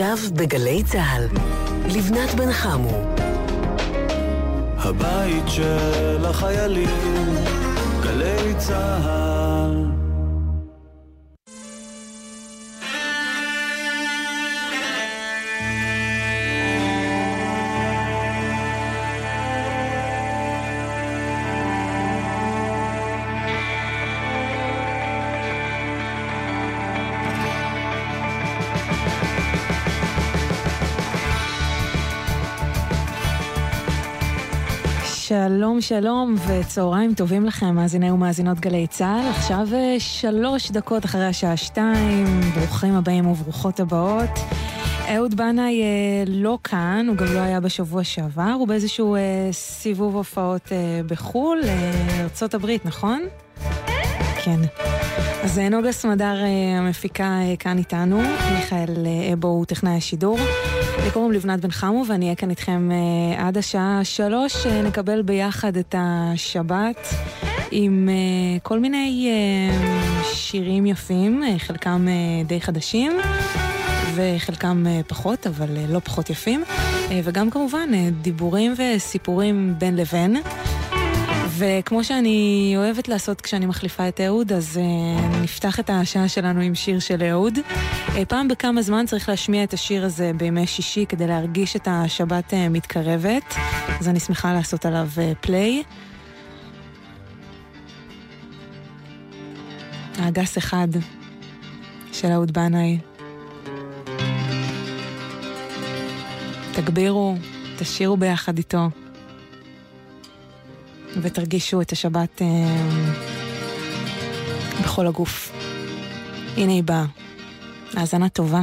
עכשיו בגלי צה"ל, לבנת בן חמו. הבית של החיילים, גלי צה"ל. שלום שלום וצהריים טובים לכם, מאזיני ומאזינות גלי צה"ל. עכשיו אה, שלוש דקות אחרי השעה שתיים, ברוכים הבאים וברוכות הבאות. אהוד בנאי אה, לא כאן, הוא גם לא היה בשבוע שעבר, הוא באיזשהו אה, סיבוב הופעות אה, בחו"ל, אה, ארצות נכון? כן. אז אה, נוגה סמדר אה, המפיקה כאן איתנו, מיכאל אבו הוא טכנאי השידור. לי קוראים לבנת בן חמו ואני אהיה כאן איתכם עד השעה שלוש, נקבל ביחד את השבת עם כל מיני שירים יפים, חלקם די חדשים. וחלקם פחות, אבל לא פחות יפים, וגם כמובן דיבורים וסיפורים בין לבין. וכמו שאני אוהבת לעשות כשאני מחליפה את אהוד, אז uh, נפתח את השעה שלנו עם שיר של אהוד. Uh, פעם בכמה זמן צריך להשמיע את השיר הזה בימי שישי כדי להרגיש את השבת uh, מתקרבת, אז אני שמחה לעשות עליו פליי. האגס אחד של אהוד בנאי. תגבירו, תשאירו ביחד איתו. ותרגישו את השבת אה, בכל הגוף. הנה היא באה. האזנה טובה.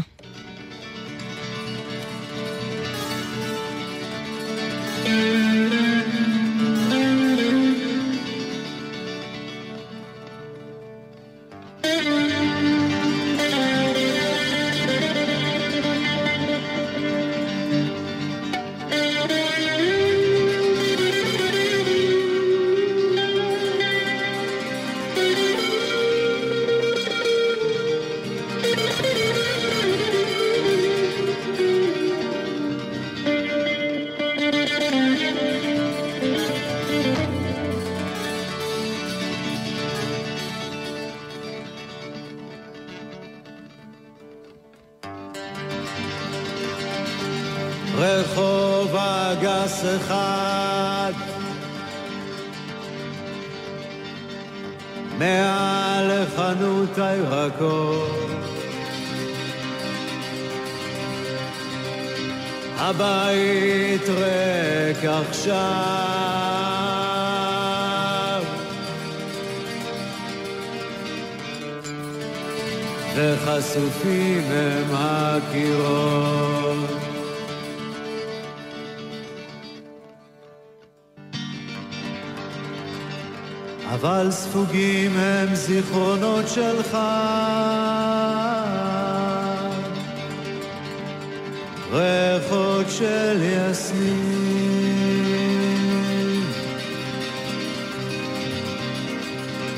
ריחות של יסמין.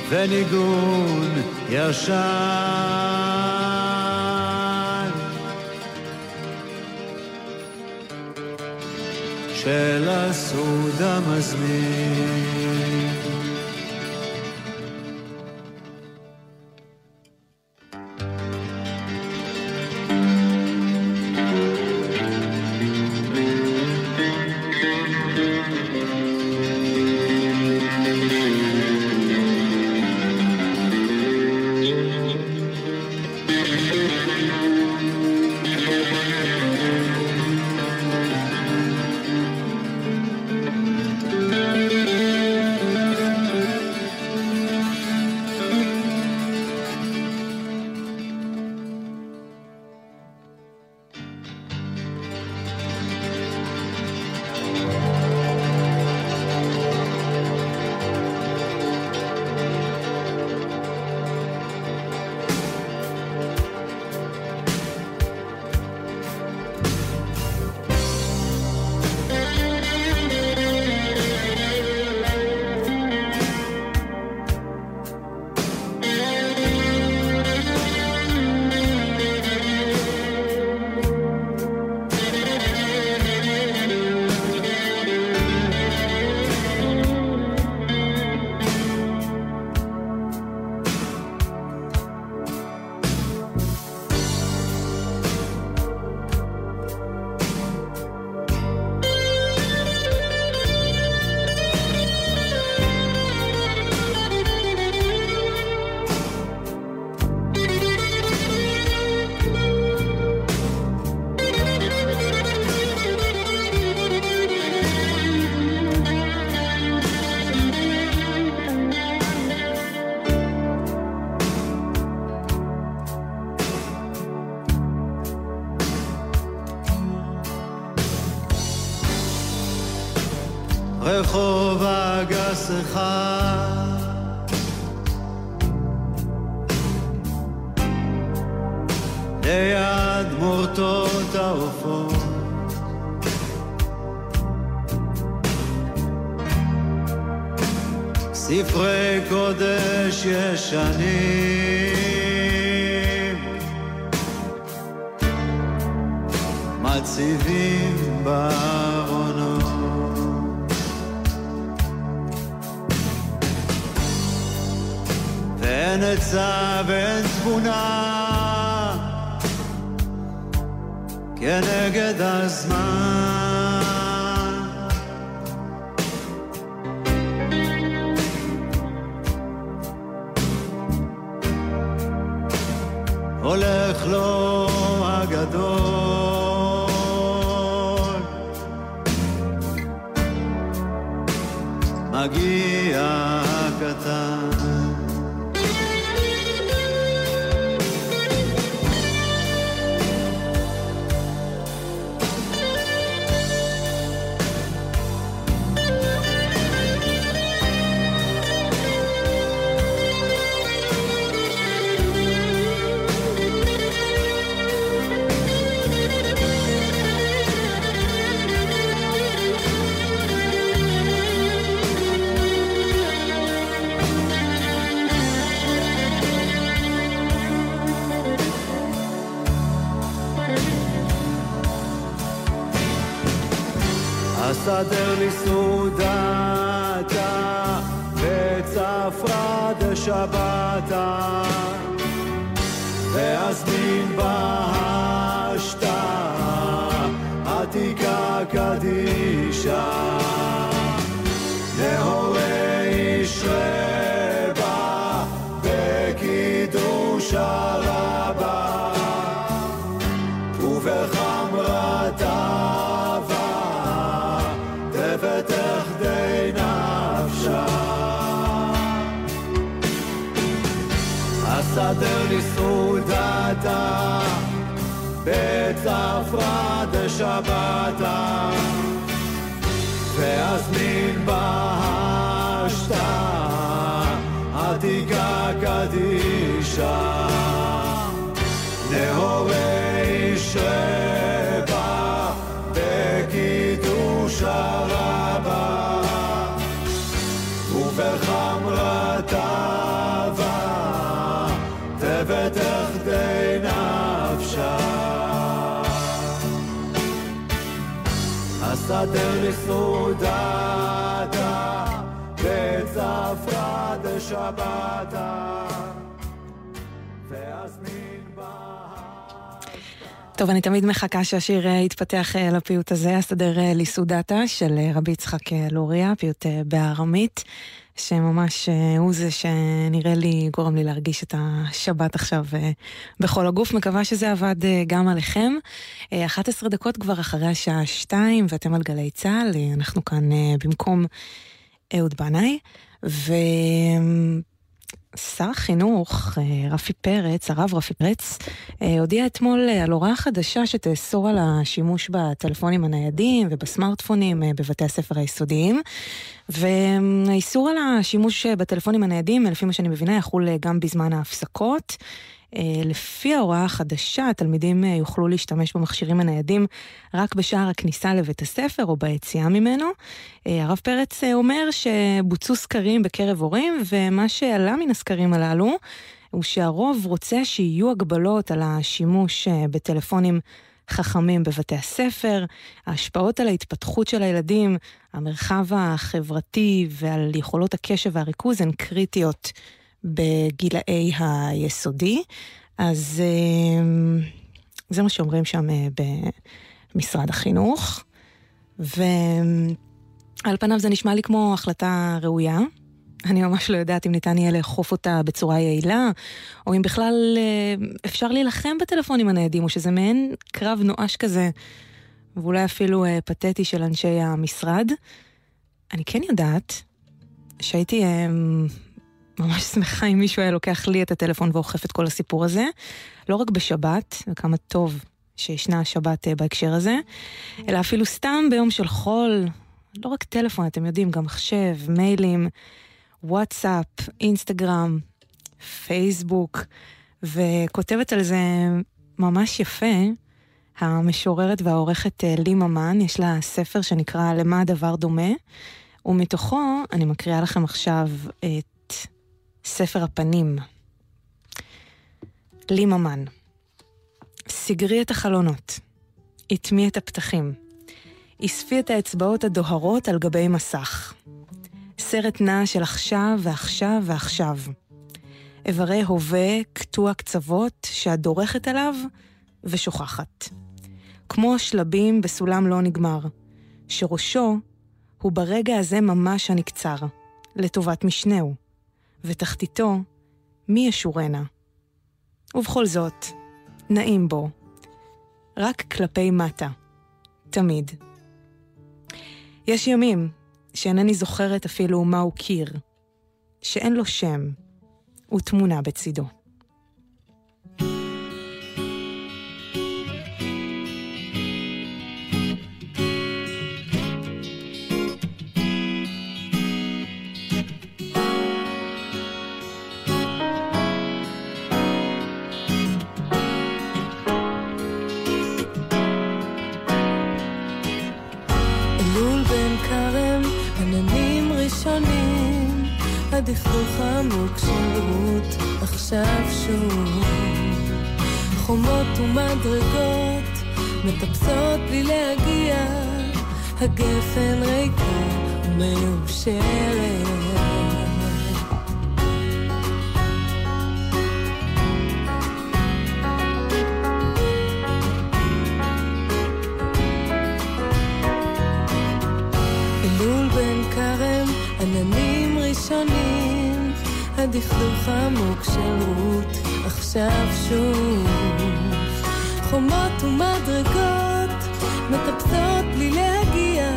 וניגון ישן. של הסעוד המזמין לך דשבתה ואזמין בהשתה עתיקה קדישה נהורי איש אסדר לי סעודתה בצפרא דשבתה ואזמין בה טוב, אני תמיד מחכה שהשיר אה, יתפתח אה, לפיוט הזה, אסתדר אה, ליסודתה של רבי יצחק לוריה, פיוט בארמית, שממש הוא זה שנראה לי, גורם לי להרגיש את השבת עכשיו בכל הגוף. מקווה שזה עבד גם עליכם. 11 דקות כבר אחרי השעה 2, ואתם על גלי צה"ל, אנחנו כאן במקום אהוד בנאי, ו... שר החינוך, אה, רפי פרץ, הרב רפי פרץ, אה, הודיע אתמול אה, על הוראה חדשה שתאסור על השימוש בטלפונים הניידים ובסמארטפונים בבתי הספר היסודיים. והאיסור על השימוש בטלפונים הניידים, לפי מה שאני מבינה, יחול גם בזמן ההפסקות. אה, לפי ההוראה החדשה, התלמידים אה, יוכלו להשתמש במכשירים הניידים רק בשער הכניסה לבית הספר או ביציאה ממנו. אה, הרב פרץ אומר שבוצעו סקרים בקרב הורים, ומה שעלה מן הסקרים הללו הוא שהרוב רוצה שיהיו הגבלות על השימוש בטלפונים חכמים בבתי הספר, ההשפעות על ההתפתחות של הילדים, המרחב החברתי ועל יכולות הקשב והריכוז הן קריטיות בגילאי היסודי. אז אה, זה מה שאומרים שם אה, במשרד החינוך. ועל פניו זה נשמע לי כמו החלטה ראויה. אני ממש לא יודעת אם ניתן יהיה לאכוף אותה בצורה יעילה, או אם בכלל אה, אפשר להילחם בטלפונים הניידים, או שזה מעין קרב נואש כזה, ואולי אפילו פתטי של אנשי המשרד. אני כן יודעת שהייתי ממש שמחה אם מישהו היה לוקח לי את הטלפון ואוכף את כל הסיפור הזה. לא רק בשבת, וכמה טוב שישנה השבת אה, בהקשר הזה, אלא אפילו סתם ביום של חול, לא רק טלפון, אתם יודעים, גם מחשב, מיילים, וואטסאפ, אינסטגרם, פייסבוק, וכותבת על זה ממש יפה המשוררת והעורכת אה, לי ממן, יש לה ספר שנקרא למה הדבר דומה, ומתוכו אני מקריאה לכם עכשיו את ספר הפנים. לי ממן, סגרי את החלונות, אטמי את הפתחים, אספי את האצבעות הדוהרות על גבי מסך. סרט נע של עכשיו ועכשיו ועכשיו. איברי הווה קטוע קצוות שאת דורכת עליו ושוכחת. כמו שלבים בסולם לא נגמר, שראשו הוא ברגע הזה ממש הנקצר, לטובת משנהו, ותחתיתו, מי ישורנה. ובכל זאת, נעים בו, רק כלפי מטה, תמיד. יש ימים שאינני זוכרת אפילו מהו קיר, שאין לו שם, ותמונה בצידו. הדכדוך עמוק של רות עכשיו שוב. חומות ומדרגות מטפסות בלי להגיע. הגפן ריקה ומאושרת הדכדוך עמוק של רות, עכשיו שוב. חומות ומדרגות, מטפסות בלי להגיע,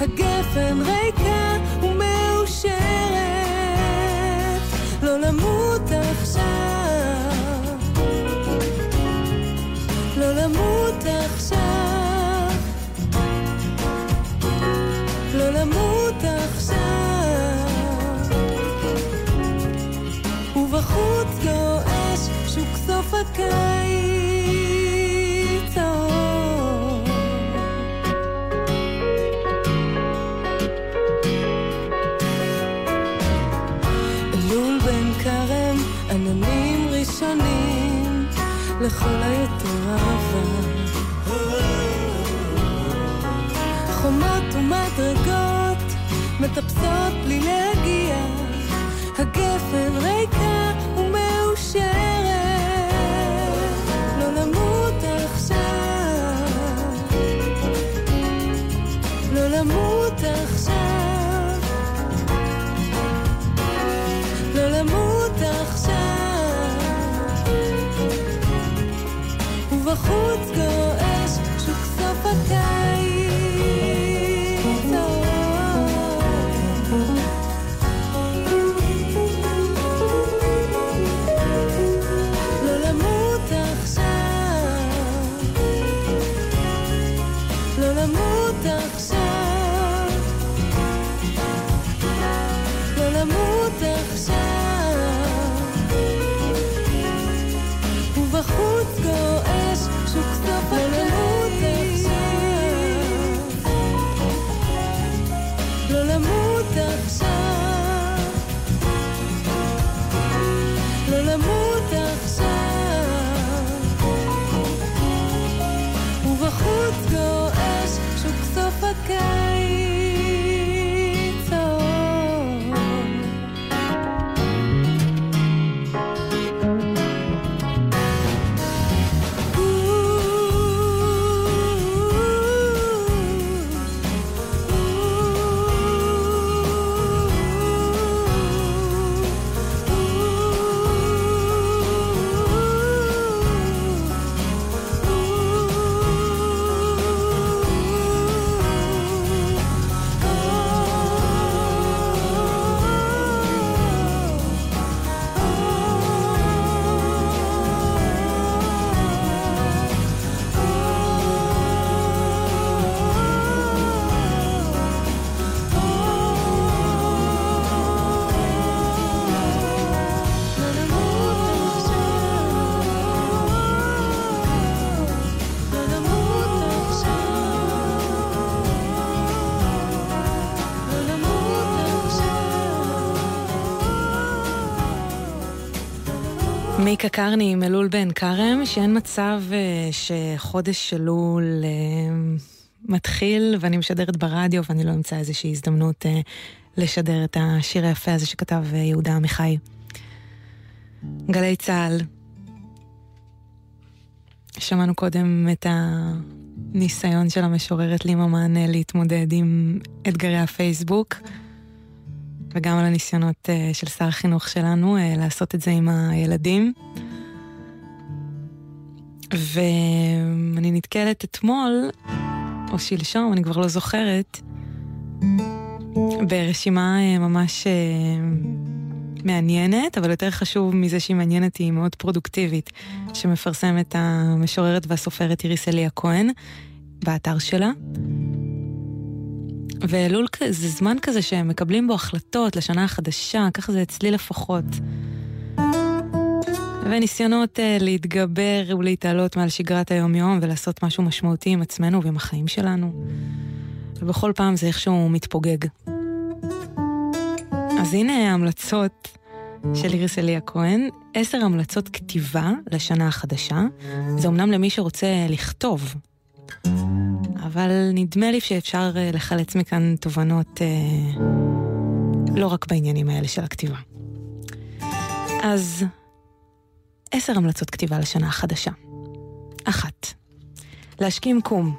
הגפן ריקה ומאושרת, לא למות עכשיו, לא למות עכשיו, לכל היותר אהבה. חומות ומדרגות מטפסות בלי להגיע הגפן ריקה 蝴 מיקה קרני עם אלול בן כרם, שאין מצב uh, שחודש אלול uh, מתחיל ואני משדרת ברדיו ואני לא אמצא איזושהי הזדמנות uh, לשדר את השיר היפה הזה שכתב יהודה עמיחי. גלי צה"ל. שמענו קודם את הניסיון של המשוררת לימה מענה להתמודד עם אתגרי הפייסבוק. וגם על הניסיונות uh, של שר החינוך שלנו uh, לעשות את זה עם הילדים. ואני נתקלת אתמול, או שלשום, אני כבר לא זוכרת, ברשימה uh, ממש uh, מעניינת, אבל יותר חשוב מזה שהיא מעניינת, היא מאוד פרודוקטיבית, שמפרסמת המשוררת והסופרת איריס אליה כהן באתר שלה. ואלול זה זמן כזה שהם מקבלים בו החלטות לשנה החדשה, ככה זה אצלי לפחות. וניסיונות uh, להתגבר ולהתעלות מעל שגרת היום-יום ולעשות משהו משמעותי עם עצמנו ועם החיים שלנו. ובכל פעם זה איכשהו מתפוגג. אז הנה ההמלצות של איריס אליה כהן, עשר המלצות כתיבה לשנה החדשה. זה אמנם למי שרוצה לכתוב, אבל נדמה לי שאפשר אה, לחלץ מכאן תובנות אה, לא רק בעניינים האלה של הכתיבה. אז עשר המלצות כתיבה לשנה החדשה. אחת, להשכים קום,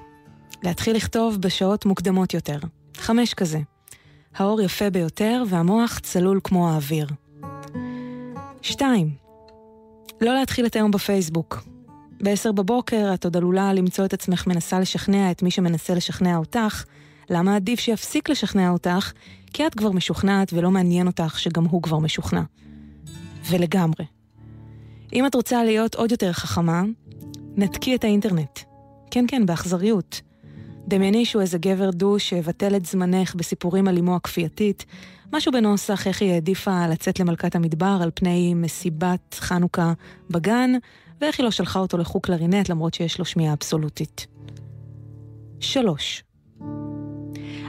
להתחיל לכתוב בשעות מוקדמות יותר. חמש כזה. האור יפה ביותר והמוח צלול כמו האוויר. שתיים, לא להתחיל את היום בפייסבוק. ב-10 בבוקר את עוד עלולה למצוא את עצמך מנסה לשכנע את מי שמנסה לשכנע אותך, למה עדיף שיפסיק לשכנע אותך, כי את כבר משוכנעת ולא מעניין אותך שגם הוא כבר משוכנע. ולגמרי. אם את רוצה להיות עוד יותר חכמה, נתקי את האינטרנט. כן, כן, באכזריות. דמייני שהוא איזה גבר דו שיבטל את זמנך בסיפורים על אמו הכפייתית, משהו בנוסח איך היא העדיפה לצאת למלכת המדבר על פני מסיבת חנוכה בגן, ואיך היא לא שלחה אותו לחוג קלרינט למרות שיש לו שמיעה אבסולוטית. שלוש.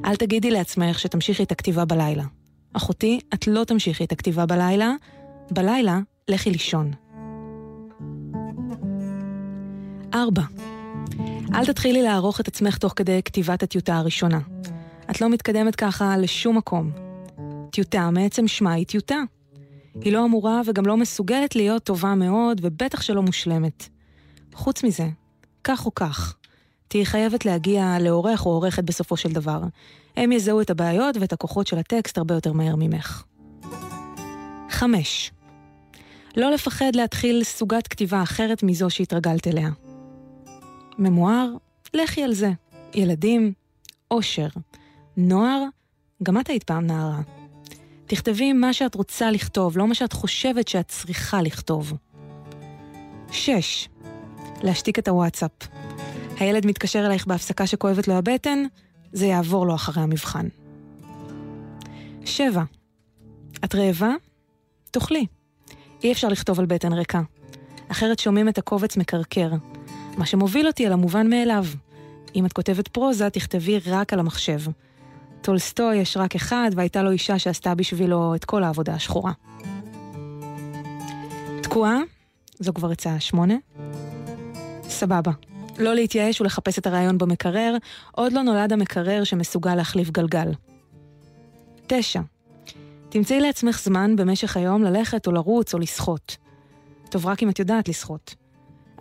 אל תגידי לעצמך שתמשיכי את הכתיבה בלילה. אחותי, את לא תמשיכי את הכתיבה בלילה, בלילה לכי לישון. ארבע. אל תתחילי לערוך את עצמך תוך כדי כתיבת הטיוטה הראשונה. את לא מתקדמת ככה לשום מקום. טיוטה מעצם שמה היא טיוטה. היא לא אמורה וגם לא מסוגלת להיות טובה מאוד, ובטח שלא מושלמת. חוץ מזה, כך או כך, תהיי חייבת להגיע לעורך או עורכת בסופו של דבר. הם יזהו את הבעיות ואת הכוחות של הטקסט הרבה יותר מהר ממך. 5. לא לפחד להתחיל סוגת כתיבה אחרת מזו שהתרגלת אליה. ממואר, לכי על זה. ילדים, אושר. נוער, גם את היית פעם נערה. תכתבי מה שאת רוצה לכתוב, לא מה שאת חושבת שאת צריכה לכתוב. 6. להשתיק את הוואטסאפ. הילד מתקשר אלייך בהפסקה שכואבת לו הבטן, זה יעבור לו אחרי המבחן. 7. את רעבה? תאכלי. אי אפשר לכתוב על בטן ריקה. אחרת שומעים את הקובץ מקרקר. מה שמוביל אותי אל המובן מאליו. אם את כותבת פרוזה, תכתבי רק על המחשב. טולסטוי יש רק אחד, והייתה לו אישה שעשתה בשבילו את כל העבודה השחורה. תקועה? זו כבר עצה שמונה. סבבה. לא להתייאש ולחפש את הרעיון במקרר, עוד לא נולד המקרר שמסוגל להחליף גלגל. תשע. תמצאי לעצמך זמן במשך היום ללכת או לרוץ או לשחות. טוב רק אם את יודעת לשחות.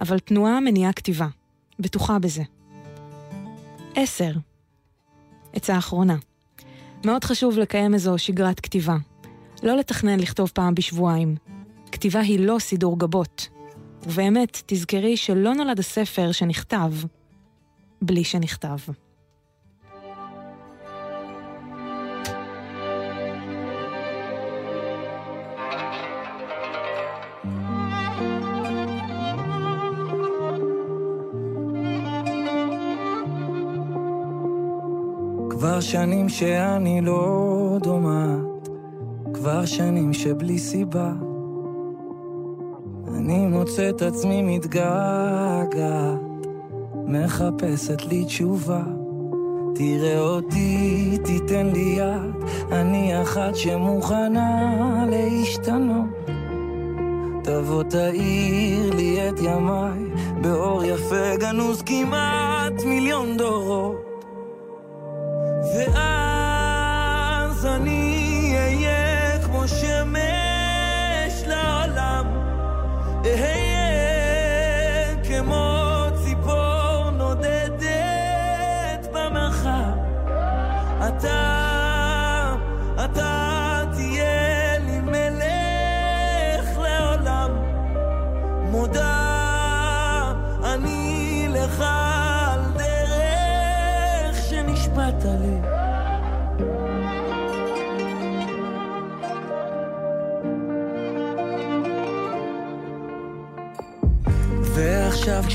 אבל תנועה מניעה כתיבה. בטוחה בזה. עשר. עצה אחרונה. מאוד חשוב לקיים איזו שגרת כתיבה. לא לתכנן לכתוב פעם בשבועיים. כתיבה היא לא סידור גבות. ובאמת, תזכרי שלא נולד הספר שנכתב בלי שנכתב. כבר שנים שאני לא דומעת, כבר שנים שבלי סיבה. אני מוצא את עצמי מתגעגעת, מחפשת לי תשובה. תראה אותי, תיתן לי יד, אני אחת שמוכנה להשתנות. תבוא תאיר לי את ימיי, באור יפה גנוז כמעט מיליון דורות. ואז אני אהיה כמו שמש לעולם, אהיה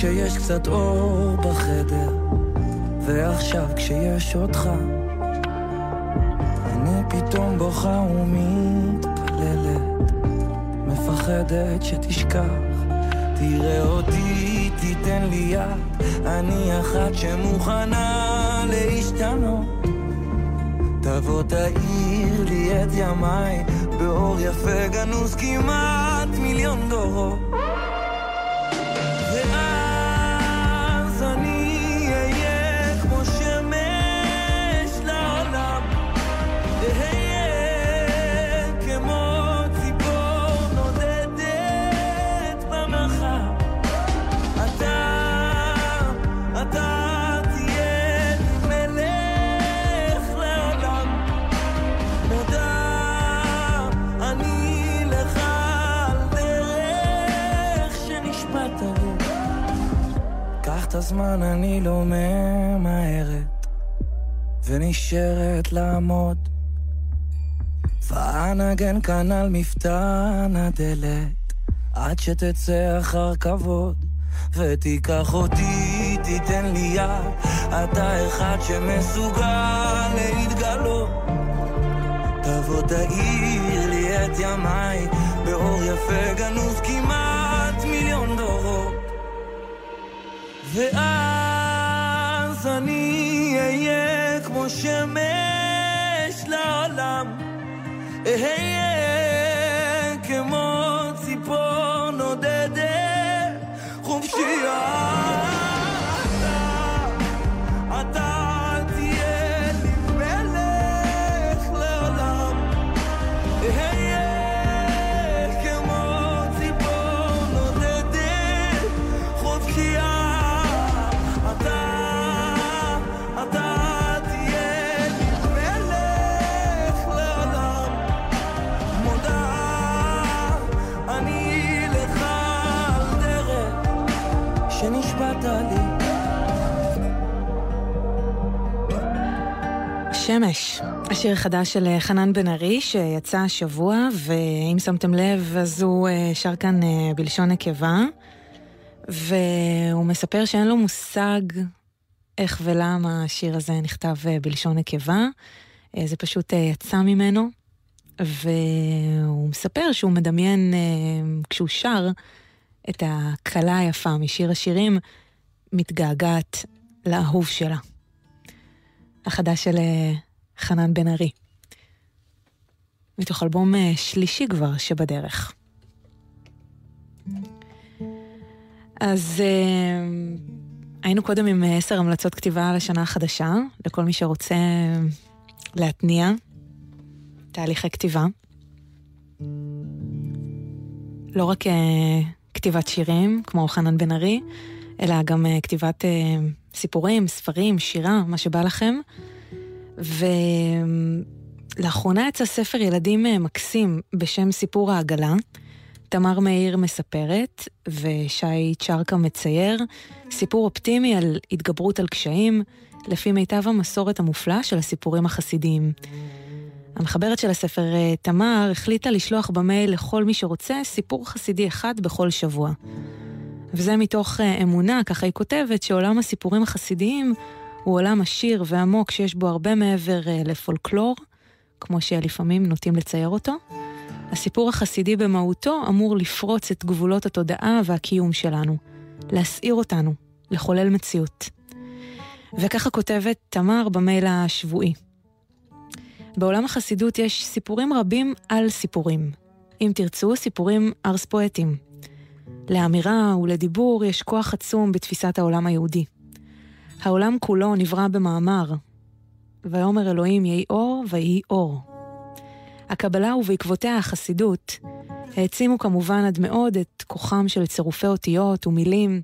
כשיש קצת אור בחדר, ועכשיו כשיש אותך, אני פתאום בוכה ומתפללת, מפחדת שתשכח. תראה אותי, תיתן לי יד, אני אחת שמוכנה להשתנות. תבוא תאיר לי את ימיי, באור יפה גנוז כמעט מיליון דורות. הזמן, אני לא ממהרת, ונשארת לעמוד. ואנגן כאן על מפתן הדלת, עד שתצא אחר כבוד. ותיקח אותי, תיתן לי יד, אתה אחד שמסוגל להתגלות. תבוא תאיר לי את ימיי, באור יפה גנוז כמעט ואז אני אהיה כמו שמש לעולם, אהיה שמש, השיר החדש של אה, חנן בן ארי שיצא השבוע, ואם שמתם לב אז הוא אה, שר כאן אה, בלשון נקבה, והוא מספר שאין לו מושג איך ולמה השיר הזה נכתב בלשון נקבה, זה פשוט יצא ממנו, והוא מספר שהוא מדמיין כשהוא שר את הכלה היפה משיר השירים, מתגעגעת לאהוב שלה. החדש של אה, חנן בן ארי. מתוך אלבום אה, שלישי כבר שבדרך. אז אה, היינו קודם עם אה, עשר המלצות כתיבה לשנה החדשה, לכל מי שרוצה להתניע תהליכי כתיבה. לא רק אה, כתיבת שירים, כמו חנן בן ארי, אלא גם אה, כתיבת אה, סיפורים, ספרים, שירה, מה שבא לכם. ולאחרונה יצא ספר ילדים אה, מקסים בשם סיפור העגלה. תמר מאיר מספרת ושי צ'רקה מצייר סיפור אופטימי על התגברות על קשיים, לפי מיטב המסורת המופלאה של הסיפורים החסידיים. המחברת של הספר, תמר, החליטה לשלוח במייל לכל מי שרוצה סיפור חסידי אחד בכל שבוע. וזה מתוך אה, אמונה, ככה היא כותבת, שעולם הסיפורים החסידיים הוא עולם עשיר ועמוק שיש בו הרבה מעבר אה, לפולקלור, כמו שלפעמים נוטים לצייר אותו. הסיפור החסידי במהותו אמור לפרוץ את גבולות התודעה והקיום שלנו, להסעיר אותנו, לחולל מציאות. וככה כותבת תמר במייל השבועי. בעולם החסידות יש סיפורים רבים על סיפורים. אם תרצו, סיפורים ארס פואטיים. לאמירה ולדיבור יש כוח עצום בתפיסת העולם היהודי. העולם כולו נברא במאמר, ויאמר אלוהים יהי אור ויהי אור. הקבלה ובעקבותיה החסידות העצימו כמובן עד מאוד את כוחם של צירופי אותיות ומילים,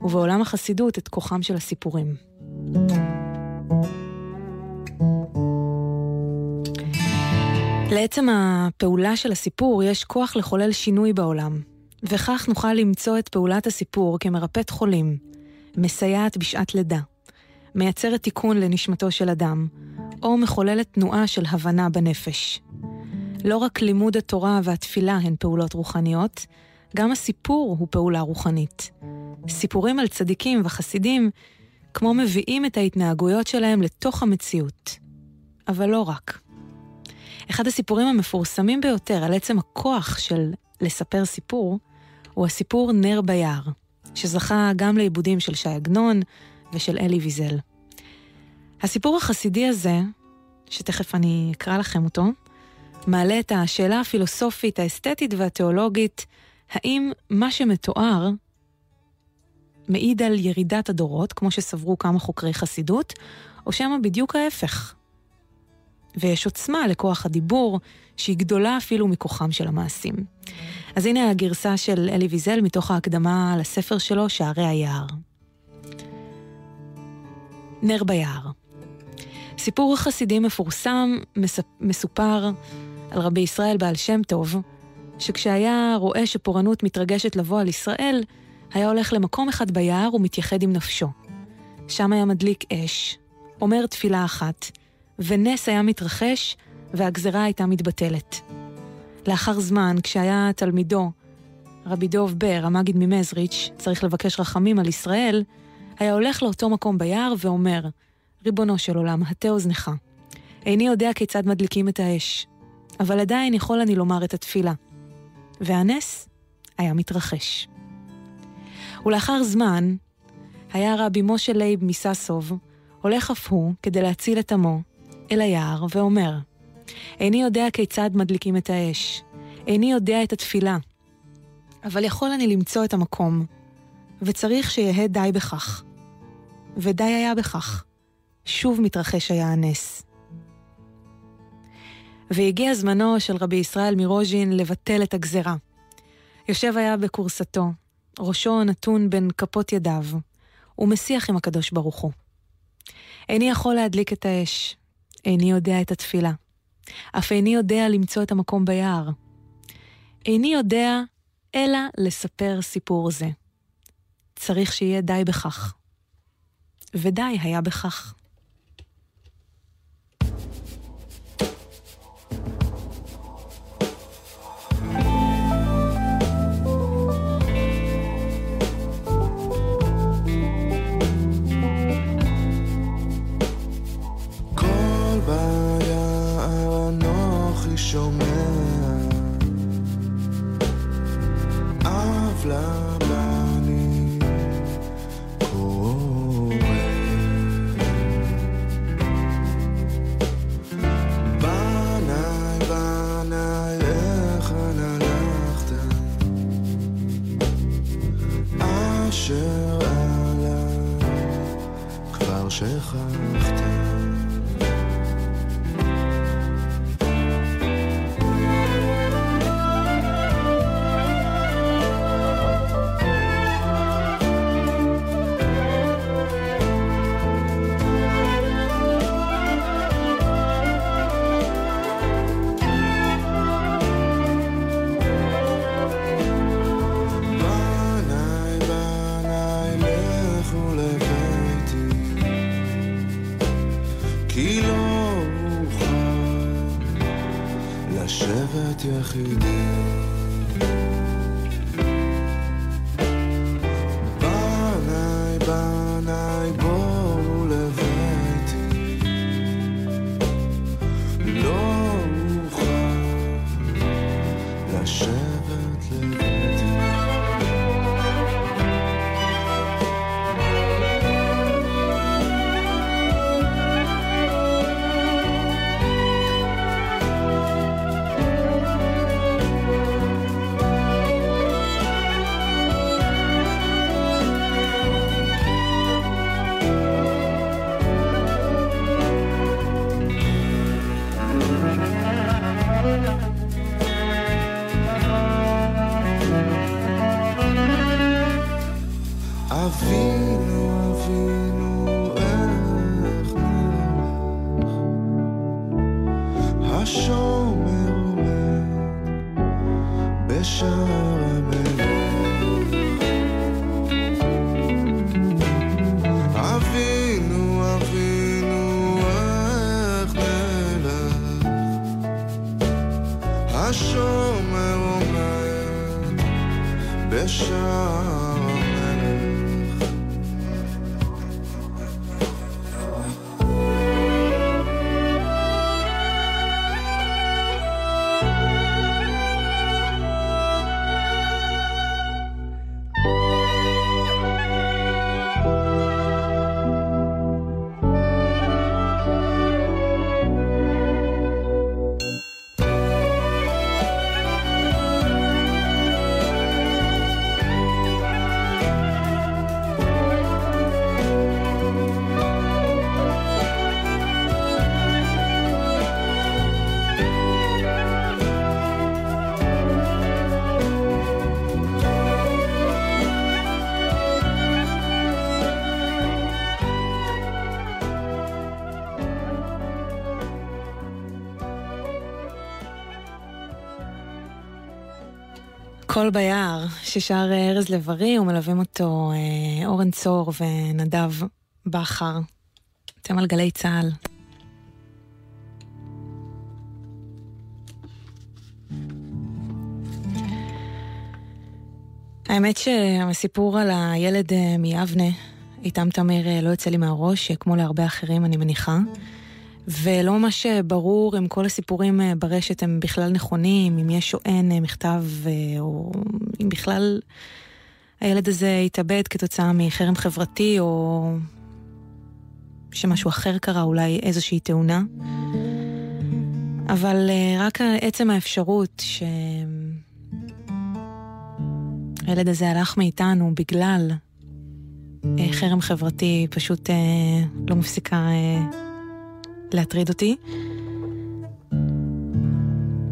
ובעולם החסידות את כוחם של הסיפורים. לעצם הפעולה של הסיפור יש כוח לחולל שינוי בעולם, וכך נוכל למצוא את פעולת הסיפור כמרפאת חולים, מסייעת בשעת לידה, מייצרת תיקון לנשמתו של אדם, או מחוללת תנועה של הבנה בנפש. לא רק לימוד התורה והתפילה הן פעולות רוחניות, גם הסיפור הוא פעולה רוחנית. סיפורים על צדיקים וחסידים כמו מביאים את ההתנהגויות שלהם לתוך המציאות. אבל לא רק. אחד הסיפורים המפורסמים ביותר על עצם הכוח של לספר סיפור, הוא הסיפור נר ביער, שזכה גם לעיבודים של ש"י עגנון ושל אלי ויזל. הסיפור החסידי הזה, שתכף אני אקרא לכם אותו, מעלה את השאלה הפילוסופית, האסתטית והתיאולוגית, האם מה שמתואר מעיד על ירידת הדורות, כמו שסברו כמה חוקרי חסידות, או שמא בדיוק ההפך. ויש עוצמה לכוח הדיבור, שהיא גדולה אפילו מכוחם של המעשים. אז הנה הגרסה של אלי ויזל מתוך ההקדמה לספר שלו, שערי היער. נר ביער. סיפור חסידי מפורסם מסופר על רבי ישראל בעל שם טוב, שכשהיה רואה שפורענות מתרגשת לבוא על ישראל, היה הולך למקום אחד ביער ומתייחד עם נפשו. שם היה מדליק אש, אומר תפילה אחת, ונס היה מתרחש והגזרה הייתה מתבטלת. לאחר זמן, כשהיה תלמידו, רבי דוב בר, המגיד ממזריץ', צריך לבקש רחמים על ישראל, היה הולך לאותו מקום ביער ואומר, ריבונו של עולם, הטה אוזנך. איני יודע כיצד מדליקים את האש, אבל עדיין יכול אני לומר את התפילה. והנס היה מתרחש. ולאחר זמן, היה רבי משה לייב מססוב, הולך אף הוא כדי להציל את עמו, אל היער, ואומר, איני יודע כיצד מדליקים את האש, איני יודע את התפילה, אבל יכול אני למצוא את המקום, וצריך שיהא די בכך. ודי היה בכך. שוב מתרחש היה הנס. והגיע זמנו של רבי ישראל מרוז'ין לבטל את הגזרה. יושב היה בכורסתו, ראשו נתון בין כפות ידיו, ומשיח עם הקדוש ברוך הוא. איני יכול להדליק את האש, איני יודע את התפילה. אף איני יודע למצוא את המקום ביער. איני יודע אלא לספר סיפור זה. צריך שיהיה די בכך. ודי היה בכך. שומע אף למה אני קורא. בניי בניי איך הלכת. אשר עלה כבר שכח כי לא אוכל לשבת יחידי. קול ביער, ששר אה, ארז לב-ארי, ומלווים אותו אה, אורן צור ונדב בכר. אתם על גלי צה"ל. האמת שהסיפור על הילד אה, מיבנה, איתם תמיר לא יוצא לי מהראש, כמו להרבה אחרים אני מניחה. ולא ממש ברור אם כל הסיפורים אה, ברשת הם בכלל נכונים, אם יש או אין אה, מכתב, אה, או אם בכלל הילד הזה התאבד כתוצאה מחרם חברתי, או שמשהו אחר קרה, אולי איזושהי תאונה. אבל רק עצם האפשרות שהילד הזה הלך מאיתנו בגלל חרם חברתי, פשוט לא מפסיקה... אה, להטריד אותי.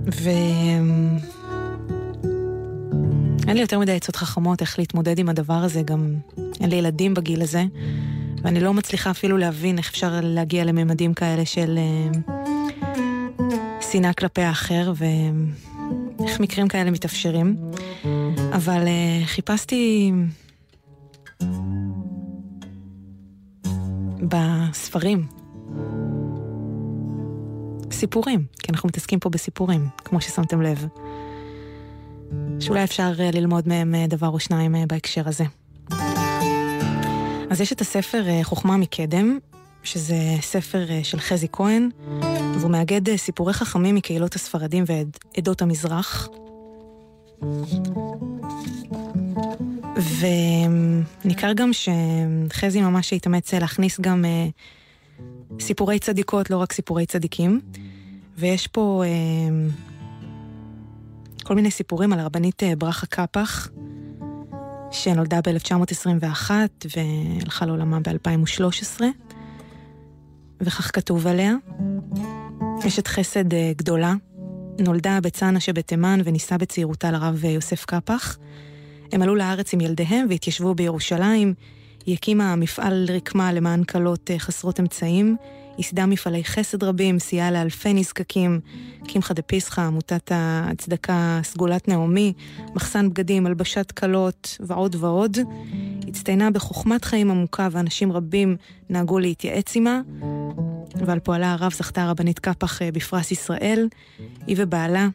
ואין לי יותר מדי עצות חכמות איך להתמודד עם הדבר הזה, גם אין לי ילדים בגיל הזה, ואני לא מצליחה אפילו להבין איך אפשר להגיע לממדים כאלה של uh, שנאה כלפי האחר, ואיך מקרים כאלה מתאפשרים. אבל uh, חיפשתי בספרים סיפורים, כי אנחנו מתעסקים פה בסיפורים, כמו ששמתם לב. שאולי אפשר אה, ללמוד מהם אה, דבר או שניים אה, בהקשר הזה. אז יש את הספר חוכמה מקדם, שזה ספר של חזי כהן, והוא מאגד סיפורי חכמים מקהילות הספרדים ועדות המזרח. וניכר גם שחזי ממש התאמץ להכניס גם סיפורי צדיקות, לא רק סיפורי צדיקים. ויש פה אה, כל מיני סיפורים על הרבנית אה, ברכה קפח, שנולדה ב-1921 והלכה לעולמה ב-2013, וכך כתוב עליה. אשת חסד אה, גדולה, נולדה בצאנה שבתימן ונישאה בצעירותה לרב אה, יוסף קפח. הם עלו לארץ עם ילדיהם והתיישבו בירושלים. היא הקימה מפעל רקמה למען כלות חסרות אמצעים. ייסדה מפעלי חסד רבים, סייעה לאלפי נזקקים, קמחא דפסחא, עמותת הצדקה סגולת נעמי, מחסן בגדים, הלבשת כלות ועוד ועוד. הצטיינה בחוכמת חיים עמוקה ואנשים רבים נהגו להתייעץ עימה, ועל פועלה הרב זכתה הרבנית קפח אה, בפרס ישראל. היא ובעלה,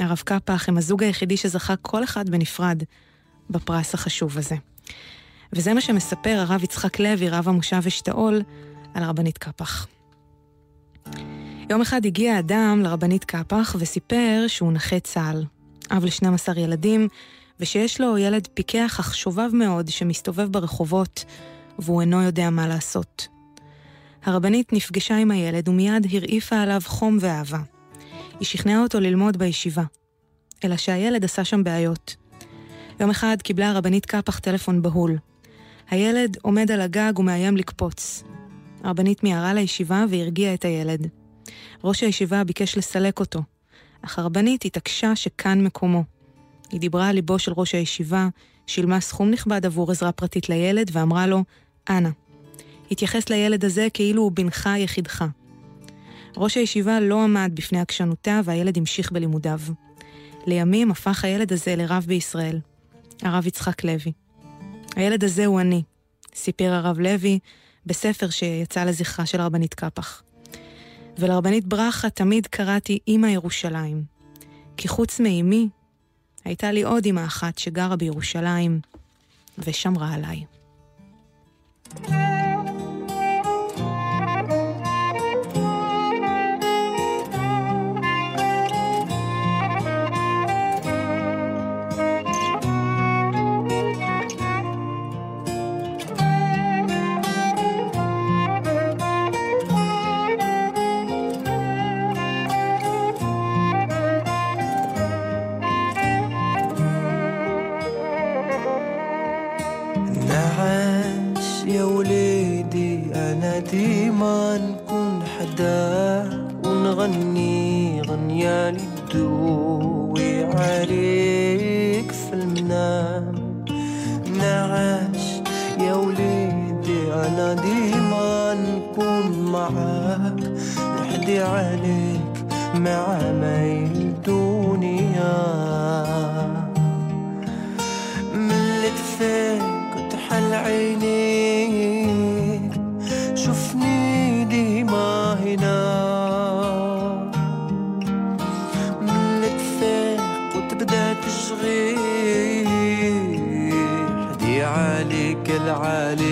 הרב קפח, הם הזוג היחידי שזכה כל אחד בנפרד בפרס החשוב הזה. וזה מה שמספר הרב יצחק לוי, רב המושב אשתאול, על הרבנית קפח. יום אחד הגיע אדם לרבנית קפח וסיפר שהוא נכה צה"ל, אב ל-12 ילדים, ושיש לו ילד פיקח אך שובב מאוד שמסתובב ברחובות והוא אינו יודע מה לעשות. הרבנית נפגשה עם הילד ומיד הרעיפה עליו חום ואהבה. היא שכנעה אותו ללמוד בישיבה, אלא שהילד עשה שם בעיות. יום אחד קיבלה הרבנית קפח טלפון בהול. הילד עומד על הגג ומאיים לקפוץ. הרבנית מיהרה לישיבה והרגיעה את הילד. ראש הישיבה ביקש לסלק אותו, אך הרבנית התעקשה שכאן מקומו. היא דיברה על ליבו של ראש הישיבה, שילמה סכום נכבד עבור עזרה פרטית לילד ואמרה לו, אנא. התייחס לילד הזה כאילו הוא בנך יחידך. ראש הישיבה לא עמד בפני עקשנותה והילד המשיך בלימודיו. לימים הפך הילד הזה לרב בישראל, הרב יצחק לוי. הילד הזה הוא אני, סיפר הרב לוי בספר שיצא לזכרה של הרבנית קפח. ולרבנית ברכה תמיד קראתי אימא ירושלים. כי חוץ מאימי, הייתה לי עוד אימא אחת שגרה בירושלים, ושמרה עליי. thank you ونغني غنية للدوي عليك في المنام. نعاش يا وليدي أنا ديما نكون معاك. نحدي عليك مع ميل دنيا. من فيك وتحل عينيك. العالي.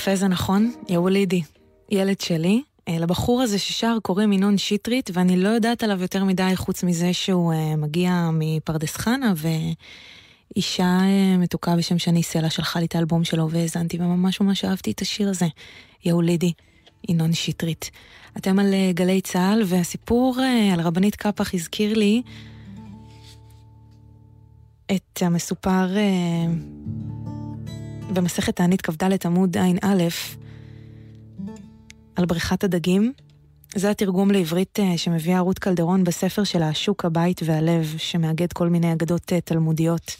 יפה זה נכון? יא ולידי, ילד שלי. אה, לבחור הזה ששר קוראים ינון שטרית, ואני לא יודעת עליו יותר מדי חוץ מזה שהוא uh, מגיע מפרדס חנה, ואישה uh, מתוקה בשם שני סלע שלחה לי את האלבום שלו והאזנתי, וממש ממש אהבתי את השיר הזה, יא ולידי. ינון שטרית. אתם על אה, גלי צה"ל, והסיפור אה, על רבנית קפח הזכיר לי את המסופר אה, במסכת תענית כ"ד עמוד ע"א על בריכת הדגים. זה התרגום לעברית שמביאה רות קלדרון בספר של השוק, הבית והלב, שמאגד כל מיני אגדות תלמודיות.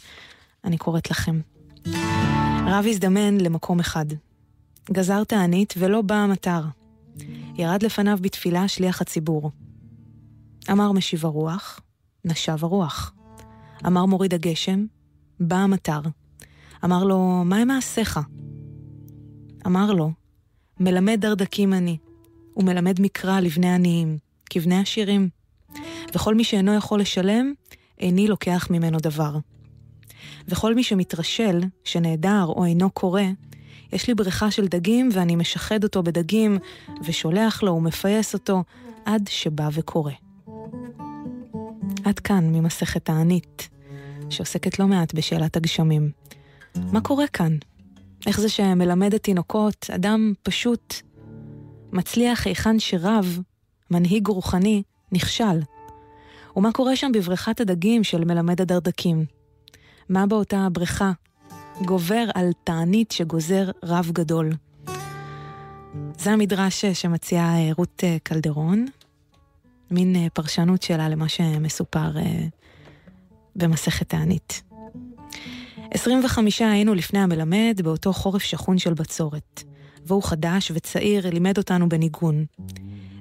אני קוראת לכם. רב הזדמן למקום אחד. גזר תענית ולא בא המטר. ירד לפניו בתפילה שליח הציבור. אמר משיב הרוח, נשב הרוח. אמר מוריד הגשם, בא המטר. אמר לו, מה הם מעשיך? אמר לו, מלמד דרדקים אני, ומלמד מקרא לבני עניים, כבני עשירים. וכל מי שאינו יכול לשלם, איני לוקח ממנו דבר. וכל מי שמתרשל, שנעדר או אינו קורא, יש לי בריכה של דגים ואני משחד אותו בדגים, ושולח לו ומפייס אותו עד שבא וקורא. עד כאן ממסכת הענית, שעוסקת לא מעט בשאלת הגשמים. מה קורה כאן? איך זה שמלמד התינוקות, אדם פשוט, מצליח היכן שרב, מנהיג רוחני, נכשל? ומה קורה שם בבריכת הדגים של מלמד הדרדקים? מה באותה בריכה גובר על תענית שגוזר רב גדול. זה המדרש שמציעה אה, רות אה, קלדרון, מין אה, פרשנות שלה למה שמסופר במסכת תענית. 25 היינו לפני המלמד באותו חורף שכון של בצורת, והוא חדש וצעיר לימד אותנו בניגון.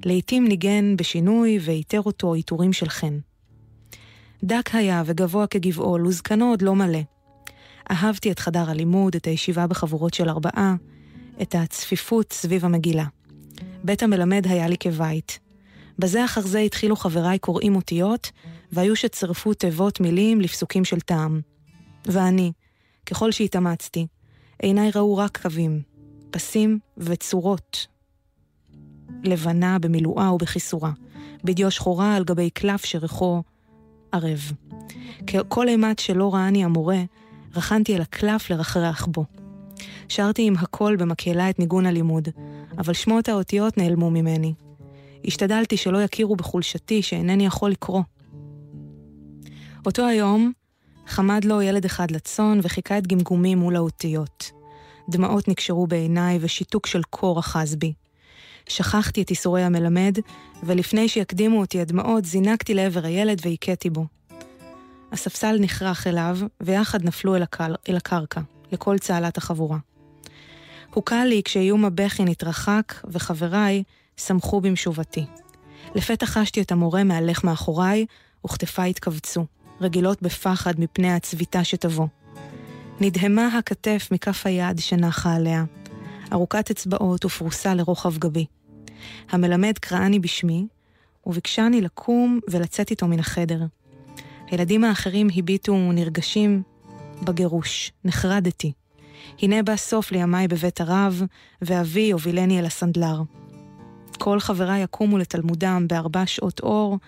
לעתים ניגן בשינוי ואיתר אותו עיטורים של חן. דק היה וגבוה כגבעול, וזקנו עוד לא מלא. אהבתי את חדר הלימוד, את הישיבה בחבורות של ארבעה, את הצפיפות סביב המגילה. בית המלמד היה לי כבית. בזה אחר זה התחילו חבריי קוראים אותיות, והיו שצירפו תיבות מילים לפסוקים של טעם. ואני, ככל שהתאמצתי, עיניי ראו רק קווים, פסים וצורות. לבנה במילואה ובחיסורה, בדיו שחורה על גבי קלף שריחו ערב. כל אימת שלא ראני המורה, רחנתי אל הקלף לרחרח בו. שרתי עם הקול במקהלה את ניגון הלימוד, אבל שמות האותיות נעלמו ממני. השתדלתי שלא יכירו בחולשתי שאינני יכול לקרוא. אותו היום חמד לו ילד אחד לצאן וחיכה את גמגומי מול האותיות. דמעות נקשרו בעיניי ושיתוק של קור אחז בי. שכחתי את איסורי המלמד, ולפני שיקדימו אותי הדמעות, זינקתי לעבר הילד והכיתי בו. הספסל נכרך אליו, ויחד נפלו אל, הקל, אל הקרקע, לכל צהלת החבורה. הוקל לי כשאיום הבכי נתרחק, וחבריי שמחו במשובתי. לפתע חשתי את המורה מהלך מאחוריי, וכתפיי התכווצו, רגילות בפחד מפני הצביטה שתבוא. נדהמה הכתף מכף היד שנחה עליה, ארוכת אצבעות ופרוסה לרוחב גבי. המלמד קראני בשמי, וביקשני לקום ולצאת איתו מן החדר. הילדים האחרים הביטו נרגשים בגירוש. נחרדתי. הנה בא סוף לימיי בבית הרב, ואבי הובילני אל הסנדלר. כל חבריי יקומו לתלמודם בארבע שעות אור,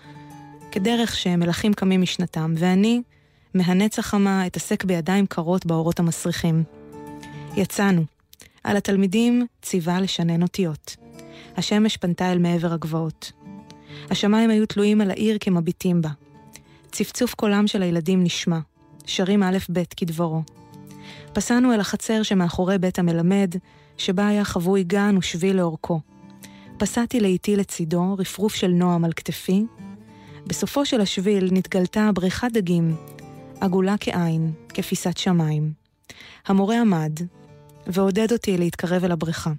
כדרך שמלכים קמים משנתם, ואני, מהנץ החמה, אתעסק בידיים קרות באורות המסריחים. יצאנו. על התלמידים ציווה לשנן אותיות. השמש פנתה אל מעבר הגבעות. השמיים היו תלויים על העיר כמביטים בה. צפצוף קולם של הילדים נשמע, שרים א' ב' כדברו. פסענו אל החצר שמאחורי בית המלמד, שבה היה חבוי גן ושביל לאורכו. פסעתי לאיטי לצידו, רפרוף של נועם על כתפי. בסופו של השביל נתגלתה בריכת דגים, עגולה כעין, כפיסת שמיים. המורה עמד, ועודד אותי להתקרב אל הבריכה.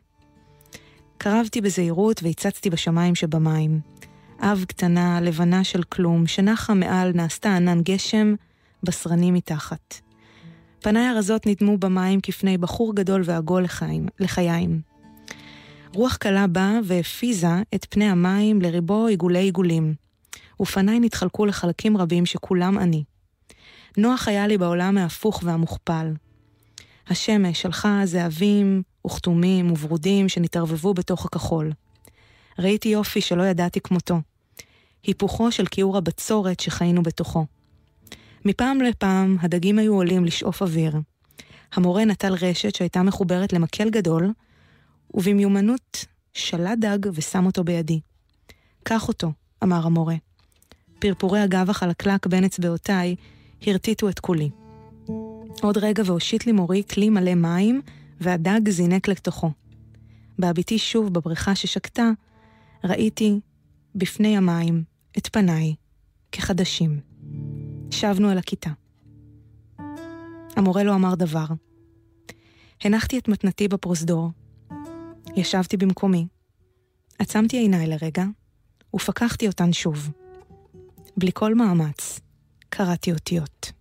קרבתי בזהירות והצצתי בשמיים שבמים. אב קטנה, לבנה של כלום, שנחה מעל נעשתה ענן גשם, בשרני מתחת. פניי הרזות נדמו במים כפני בחור גדול ועגול לחיים, לחיים. רוח קלה באה והפיזה את פני המים לריבו עיגולי עיגולים, ופניי נתחלקו לחלקים רבים שכולם אני. נוח היה לי בעולם ההפוך והמוכפל. השמש שלחה זהבים וכתומים וברודים שנתערבבו בתוך הכחול. ראיתי יופי שלא ידעתי כמותו. היפוכו של כיעור הבצורת שחיינו בתוכו. מפעם לפעם הדגים היו עולים לשאוף אוויר. המורה נטל רשת שהייתה מחוברת למקל גדול, ובמיומנות שלט דג ושם אותו בידי. קח אותו, אמר המורה. פרפורי הגב החלקלק בין אצבעותיי הרטיטו את כולי. עוד רגע והושיט לי מורי כלי מלא מים, והדג זינק לתוכו. בהביטי שוב בבריכה ששקטה, ראיתי בפני המים את פניי כחדשים. שבנו אל הכיתה. המורה לא אמר דבר. הנחתי את מתנתי בפרוזדור. ישבתי במקומי. עצמתי עיניי לרגע, ופקחתי אותן שוב. בלי כל מאמץ, קראתי אותיות.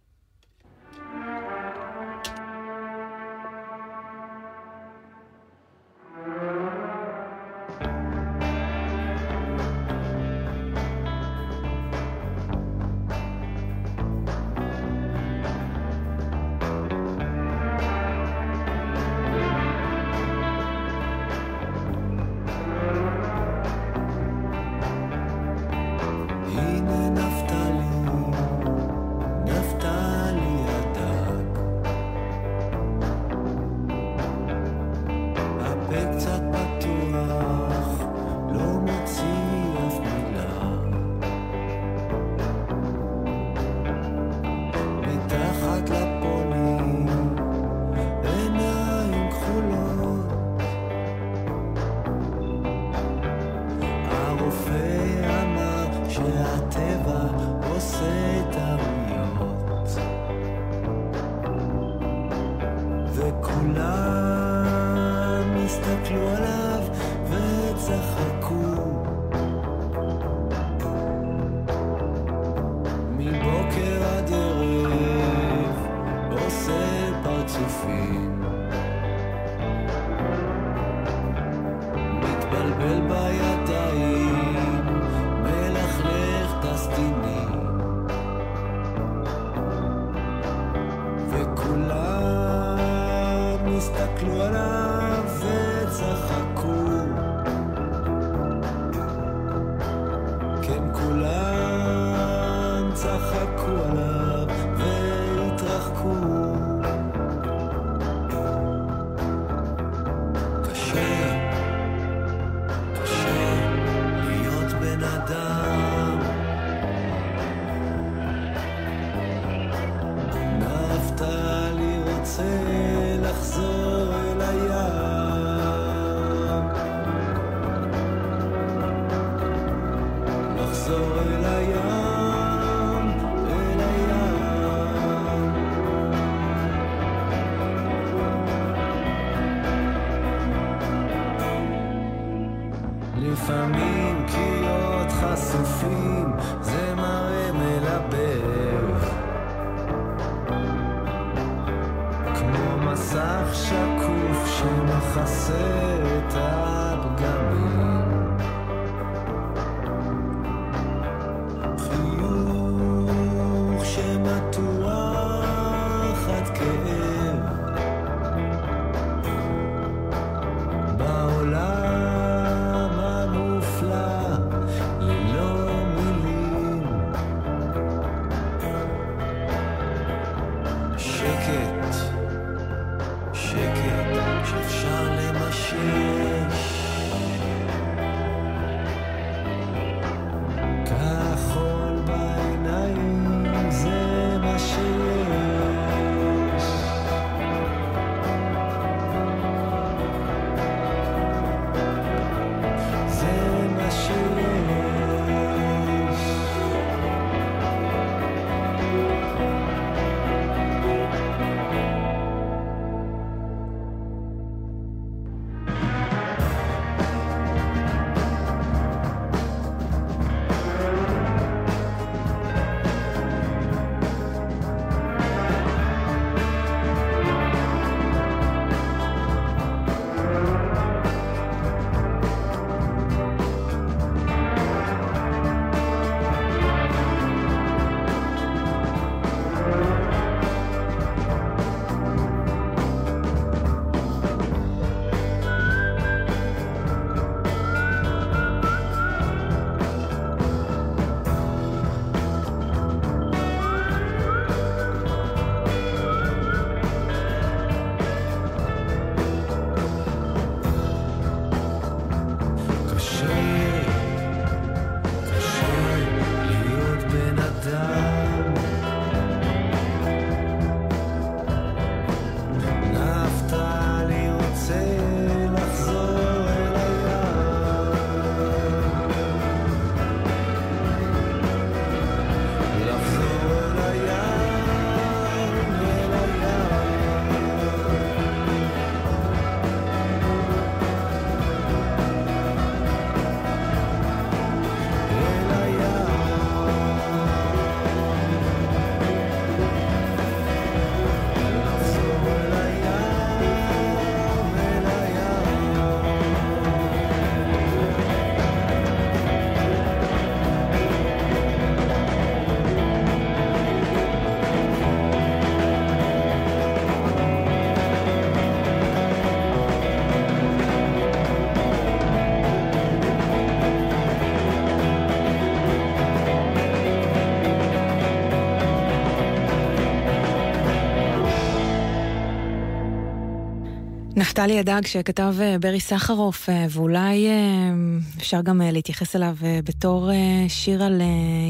נפתלי הדג שכתב אה, ברי סחרוף, אה, ואולי אה, אפשר גם להתייחס אליו בתור שיר על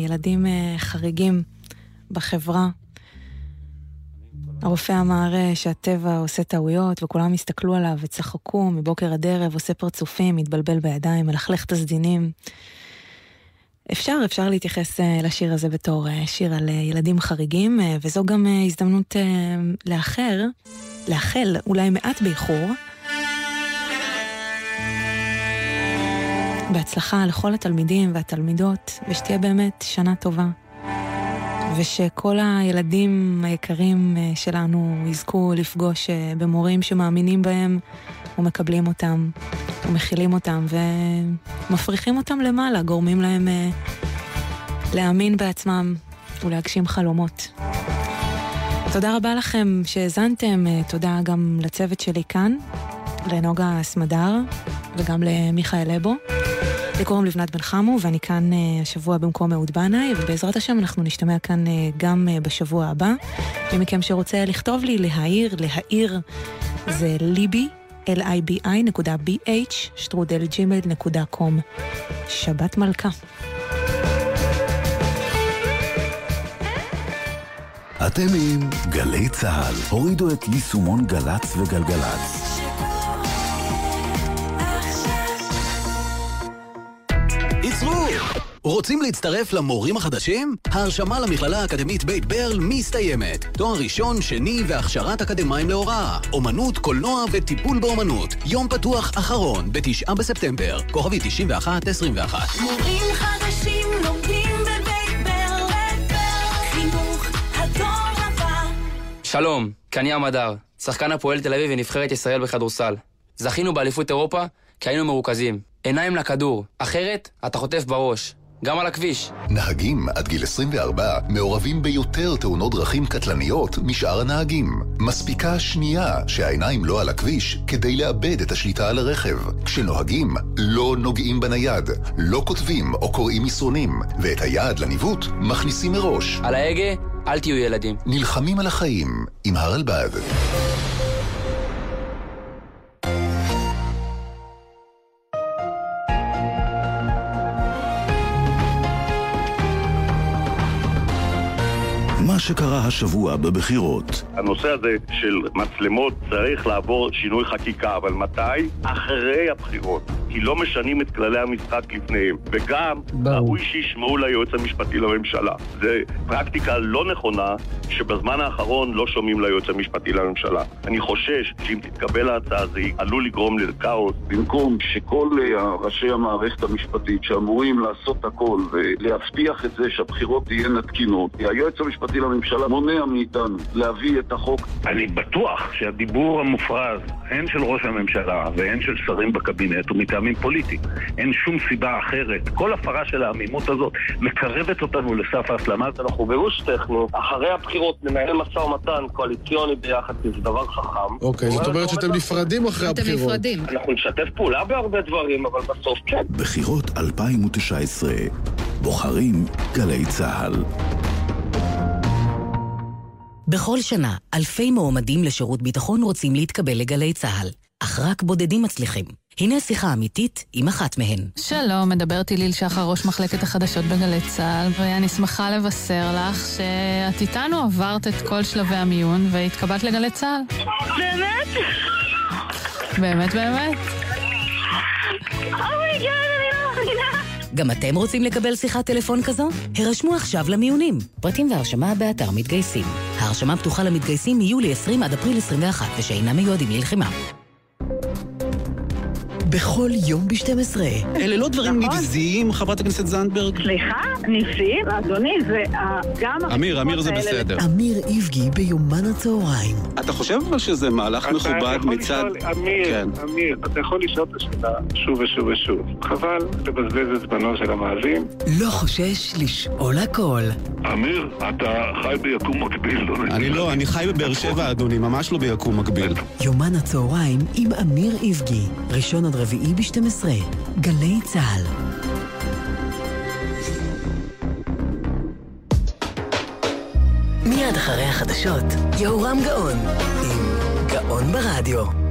ילדים חריגים בחברה. הרופא אמר שהטבע עושה טעויות, וכולם הסתכלו עליו וצחקו מבוקר עד ערב, עושה פרצופים, מתבלבל בידיים, מלכלך את הסדינים. אפשר, אפשר להתייחס לשיר הזה בתור שיר על ילדים חריגים, וזו גם הזדמנות לאחר. לאחל, אולי מעט באיחור, בהצלחה לכל התלמידים והתלמידות, ושתהיה באמת שנה טובה. ושכל הילדים היקרים אה, שלנו יזכו לפגוש אה, במורים שמאמינים בהם ומקבלים אותם ומכילים אותם ומפריחים אותם למעלה, גורמים להם אה, להאמין בעצמם ולהגשים חלומות. תודה רבה לכם שהאזנתם, אה, תודה גם לצוות שלי כאן, לנוגה סמדר וגם למיכאל לבו. לי קוראים לבנת בן חמו, ואני כאן uh, השבוע במקום אהוד בנאי, ובעזרת השם אנחנו נשתמע כאן uh, גם בשבוע הבא. מי מכם שרוצה לכתוב לי, להעיר, להעיר, זה ליבי, libi נקודה bh, שטרודל ג'ימל נקודה קום. שבת מלכה. אתם עם גלי צה"ל. הורידו את יישומון גל"צ וגלגלצ. רוצים להצטרף למורים החדשים? ההרשמה למכללה האקדמית בית ברל מסתיימת. תואר ראשון, שני והכשרת אקדמאים להוראה. אומנות, קולנוע וטיפול באומנות. יום פתוח אחרון, בתשעה בספטמבר. כוכבי 9121. מורים חדשים שלום, ים הדר, שחקן הפועל תל אביב ונבחרת ישראל בכדורסל. זכינו באליפות אירופה כי היינו מרוכזים. עיניים לכדור, אחרת אתה חוטף בראש. גם על הכביש. נהגים עד גיל 24 מעורבים ביותר תאונות דרכים קטלניות משאר הנהגים. מספיקה שנייה שהעיניים לא על הכביש כדי לאבד את השליטה על הרכב. כשנוהגים, לא נוגעים בנייד, לא כותבים או קוראים מסרונים, ואת היד לניווט מכניסים מראש. על ההגה, אל תהיו ילדים. נלחמים על החיים עם הרלב"ד. מה שקרה השבוע בבחירות. הנושא הזה של מצלמות צריך לעבור שינוי חקיקה, אבל מתי? אחרי הבחירות. כי לא משנים את כללי המשחק לפניהם. וגם, ראוי שישמעו ליועץ המשפטי לממשלה. זה פרקטיקה לא נכונה, שבזמן האחרון לא שומעים ליועץ המשפטי לממשלה. אני חושש שאם תתקבל ההצעה זה עלול לגרום לכאוס. במקום שכל אה, ראשי המערכת המשפטית שאמורים לעשות הכל ולהבטיח את זה שהבחירות תהיינה תקינות, היועץ המשפטי לממשלה מונע מאיתנו להביא את החוק. אני בטוח שהדיבור המופרז, הן של ראש הממשלה והן של שרים בקבינט, הוא מטעמים פוליטיים. אין שום סיבה אחרת. כל הפרה של העמימות הזאת מקרבת אותנו לסף ההסלמה. אנחנו בגוש טכני, אחרי הבחירות ננהל משא ומתן קואליציוני ביחד, כי זה דבר חכם. אוקיי, זאת אומרת שאתם נפרדים אחרי הבחירות. אתם נפרדים. אנחנו נשתף פעולה בהרבה דברים, אבל בסוף כן. בחירות 2019, בוחרים גלי צה"ל. בכל שנה, אלפי מועמדים לשירות ביטחון רוצים להתקבל לגלי צה"ל, אך רק בודדים מצליחים. הנה שיחה אמיתית עם אחת מהן. שלום, מדברת איליל שחר, ראש מחלקת החדשות בגלי צה"ל, ואני שמחה לבשר לך שאת איתנו עברת את כל שלבי המיון והתקבלת לגלי צה"ל. באמת? באמת באמת? oh my God, אני לא מאמינה. גם אתם רוצים לקבל שיחת טלפון כזו? הרשמו עכשיו למיונים. פרטים והרשמה באתר מתגייסים. ההרשמה פתוחה למתגייסים מיולי 20 עד אפריל 21 ושאינם מיועדים ללחימה. בכל יום ב-12. אלה לא דברים נכון. נבזיים, חברת הכנסת זנדברג? סליחה? נבזיים? אדוני, זה גם... אמיר, אמיר זה בסדר. אמיר איבגי ביומן הצהריים. אתה חושב אבל שזה מהלך מכובד מצד... אמיר, כן. אמיר, אתה יכול לשאול את השאלה שוב ושוב ושוב. חבל לבזבז את זמנו של המאזין. לא חושש לשאול הכל. אמיר, אתה חי ביקום מקביל, לא אני לא, אני חי בבאר שבע, אדוני, ממש לא ביקום מקביל. יומן הצהריים עם אמיר איבגי. ראשון עד רביעי ב-12, גלי צה"ל. מיד אחרי החדשות, יהורם גאון, עם גאון ברדיו.